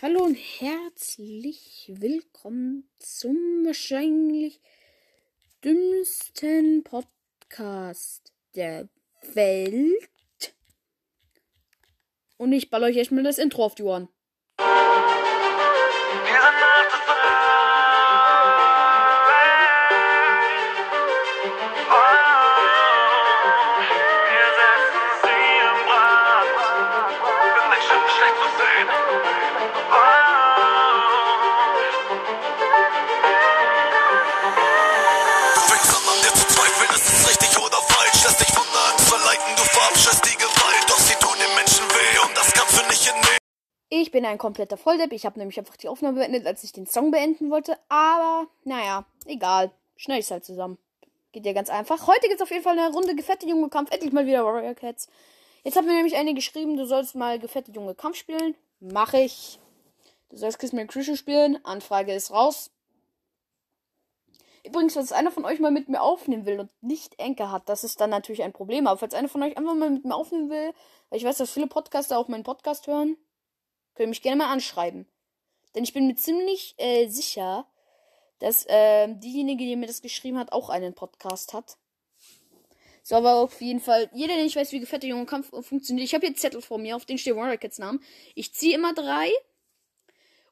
Hallo und herzlich willkommen zum wahrscheinlich dümmsten Podcast der Welt. Und ich baller euch erstmal das Intro auf die Ohren. Bin ein kompletter Volldepp. Ich habe nämlich einfach die Aufnahme beendet, als ich den Song beenden wollte. Aber, naja, egal. Schneide ich halt zusammen. Geht ja ganz einfach. Heute gibt es auf jeden Fall eine Runde gefette junge Kampf. Endlich mal wieder Warrior Cats. Jetzt hat mir nämlich eine geschrieben, du sollst mal gefette junge Kampf spielen. Mache ich. Du sollst Kiss Me Crucial spielen. Anfrage ist raus. Übrigens, falls einer von euch mal mit mir aufnehmen will und nicht Enker hat, das ist dann natürlich ein Problem. Aber falls einer von euch einfach mal mit mir aufnehmen will, weil ich weiß, dass viele Podcaster auch meinen Podcast hören, könnt mich gerne mal anschreiben. Denn ich bin mir ziemlich äh, sicher, dass ähm, diejenige, die mir das geschrieben hat, auch einen Podcast hat. So, aber auf jeden Fall, jeder, der nicht weiß, wie gefette junge Kampf funktioniert, ich habe hier Zettel vor mir, auf denen steht Warrior Cats Namen. Ich ziehe immer drei.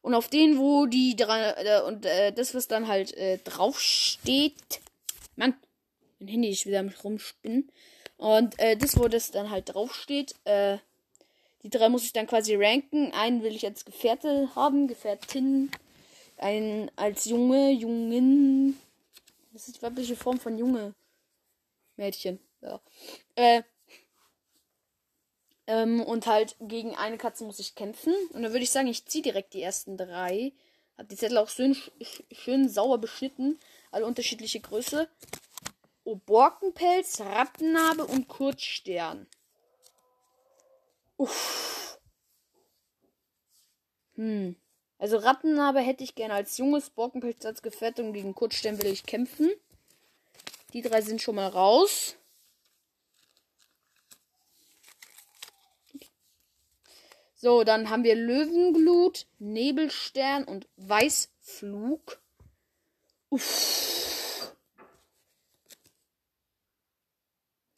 Und auf denen, wo die drei, äh, und äh, das, was dann halt äh, draufsteht. Mann, mein Handy ist wieder mit rumspinnen. Und äh, das, wo das dann halt draufsteht, äh, die drei muss ich dann quasi ranken. Einen will ich als Gefährte haben, Gefährtin. Einen als Junge, Jungen. Das ist die weibliche Form von Junge. Mädchen. Ja. Äh, ähm, und halt gegen eine Katze muss ich kämpfen. Und dann würde ich sagen, ich ziehe direkt die ersten drei. Hab die Zettel auch schön, sch- schön sauer beschnitten. Alle unterschiedliche Größe. Oh, Borkenpelz, Rattennarbe und Kurzstern. Uff. Hm. Also Rattennarbe hätte ich gerne als junges Borkenpelz als Gefährte und gegen Kurzstern will ich kämpfen. Die drei sind schon mal raus. So, dann haben wir Löwenglut, Nebelstern und Weißflug. Uff.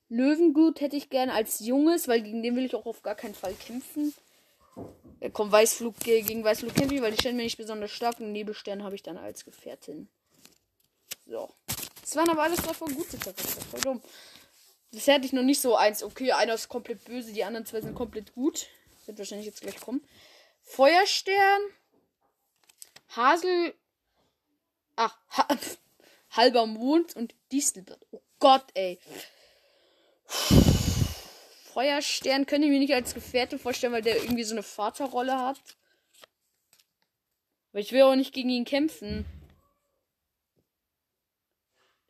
Löwenglut hätte ich gerne als Junges, weil gegen den will ich auch auf gar keinen Fall kämpfen. Ja, komm, Weißflug ge- gegen Weißflug kämpfe ich, weil die stellen mir nicht besonders stark und Nebelstern habe ich dann als Gefährtin. So. Das waren aber alles davon gute Charakter. Voll dumm. Bisher hatte ich noch nicht so eins. Okay, einer ist komplett böse, die anderen zwei sind komplett gut. Wird wahrscheinlich jetzt gleich kommen. Feuerstern. Hasel. Ach, ha halber Mond und Distelblatt. Oh Gott, ey. Feuerstern könnte ich mir nicht als Gefährte vorstellen, weil der irgendwie so eine Vaterrolle hat. Aber ich will auch nicht gegen ihn kämpfen.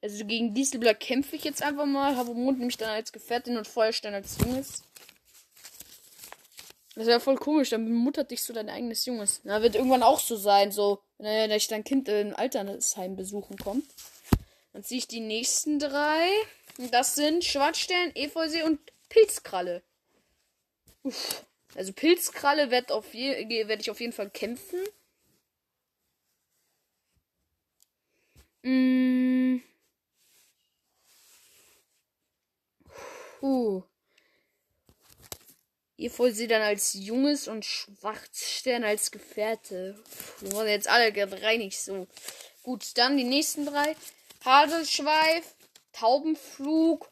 Also gegen Dieselblatt kämpfe ich jetzt einfach mal. Habe Mond nämlich dann als Gefährtin und Feuerstern als Junges. Das wäre voll komisch, dann bemuttert dich so dein eigenes Junges. Na, wird irgendwann auch so sein, so, wenn ich dein Kind in Altersheim besuchen kommt. Dann ziehe ich die nächsten drei. Das sind Schwarzstern, Efeusee und Pilzkralle. Uff. Also Pilzkralle werd werde ich auf jeden Fall kämpfen. Mm. Puh. Efeusee dann als Junges und Schwarzstern als Gefährte. Die waren jetzt alle drei nicht so. Gut, dann die nächsten drei. Haselschweif, Taubenflug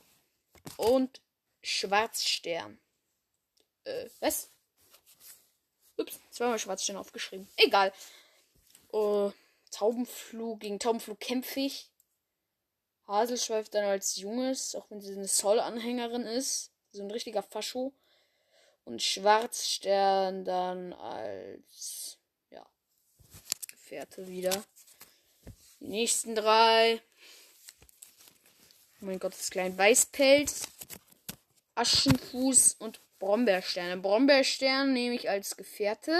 und Schwarzstern. Äh, was? Ups, zweimal Schwarzstern aufgeschrieben. Egal. Äh, Taubenflug, gegen Taubenflug kämpfe ich. Haselschweif dann als Junges, auch wenn sie eine Soll-Anhängerin ist. So ein richtiger Fascho. Und Schwarzstern dann als, ja, Gefährte wieder. Die nächsten drei. Oh mein Gott, das kleine Weißpelz. Aschenfuß und Brombeersterne. Brombeerstern nehme ich als Gefährte.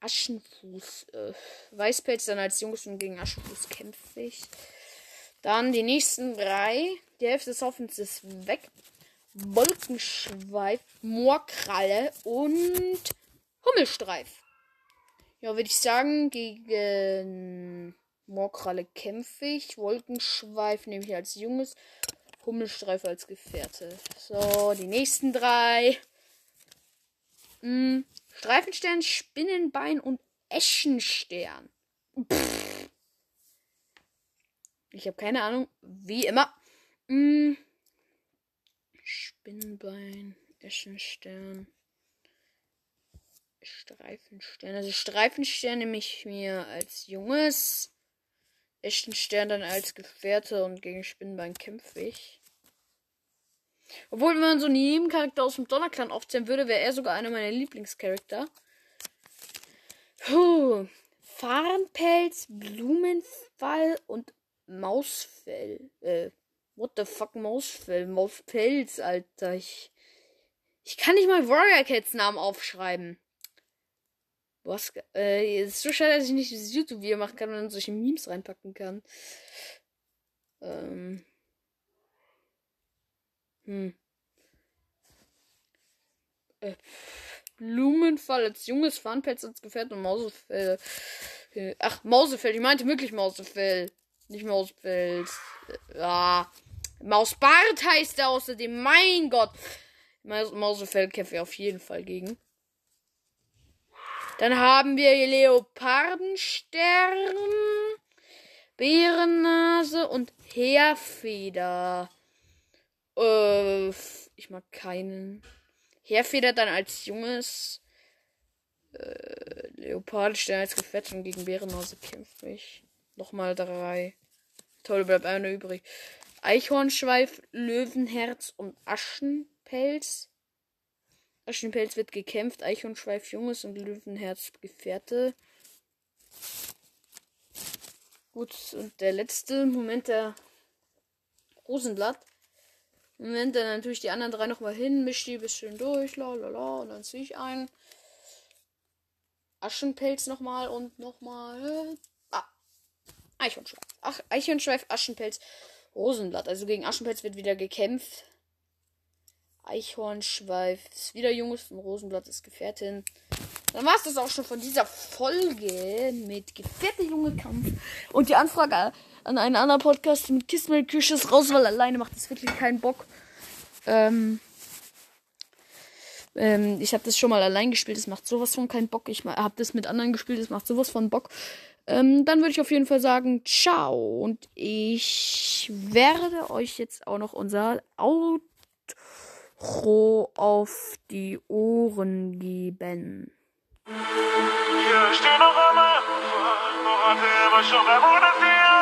Aschenfuß. Äh, Weißpelz dann als Jungs und gegen Aschenfuß kämpfe ich. Dann die nächsten drei. Die Hälfte des Haufens ist weg. Wolkenschweif, Moorkralle und Hummelstreif. Ja, würde ich sagen, gegen Moorkralle kämpfe ich. Wolkenschweif nehme ich als junges. Hummelstreif als Gefährte. So, die nächsten drei. Hm, Streifenstern, Spinnenbein und Eschenstern. Pff. Ich habe keine Ahnung. Wie immer. Hm. Spinnenbein, Eschenstern. Streifenstern. Also Streifenstern nehme ich mir als Junges. Eschenstern dann als Gefährte und gegen Spinnenbein kämpfe ich. Obwohl, wenn man so einen Nebencharakter aus dem Donnerclan aufzählen würde, wäre er sogar einer meiner Lieblingscharakter. Puh. Farnpelz, Blumenfall und Mausfell. Äh, what the fuck Mausfell? Mauspelz, Alter. Ich, ich kann nicht mal Warrior Cats Namen aufschreiben. Was, äh, ist so schade, dass ich nicht dieses YouTube-Video machen kann und solche Memes reinpacken kann. Ähm. Hm. Äh, Blumenfall als junges Farnpelz als Gefährt und Mausefell. Äh, ach, Mausefell. Ich meinte wirklich Mausefell. Nicht Mauspelz. Äh, ja. Mausbart heißt er außerdem. Mein Gott. Maus Mausefell kämpfe ich auf jeden Fall gegen. Dann haben wir Leopardenstern, Bärennase und Heerfeder. Äh, ich mag keinen. Heerfeder dann als junges. Äh, Leopardenstern als Gefährt und gegen Bärennase kämpfe ich. Nochmal drei. Toll, bleibt einer übrig. Eichhornschweif, Löwenherz und Aschenpelz. Aschenpelz wird gekämpft. Eichhornschweif, Junges und Löwenherz, Gefährte. Gut, und der letzte Moment der Rosenblatt. Moment, dann natürlich die anderen drei nochmal hin, misch die ein bisschen durch, la la la, und dann ziehe ich ein. Aschenpelz nochmal und nochmal. Ah. Eichhornschweif. Ach, Eichhornschweif, Aschenpelz, Rosenblatt. Also gegen Aschenpelz wird wieder gekämpft. Eichhornschweif ist wieder junges und Rosenblatt ist Gefährtin. Dann war es das auch schon von dieser Folge mit Gefährte Junge Kampf. Und die Anfrage an einen anderen Podcast mit Kismel Küche ist raus, weil alleine macht es wirklich keinen Bock. Ähm, ähm, ich habe das schon mal allein gespielt, es macht sowas von keinen Bock. Ich habe das mit anderen gespielt, es macht sowas von Bock. Ähm, dann würde ich auf jeden Fall sagen, ciao. Und ich werde euch jetzt auch noch unser Outro auf die Ohren geben. Hier stehen noch einmal, noch hatte immer schon, dir?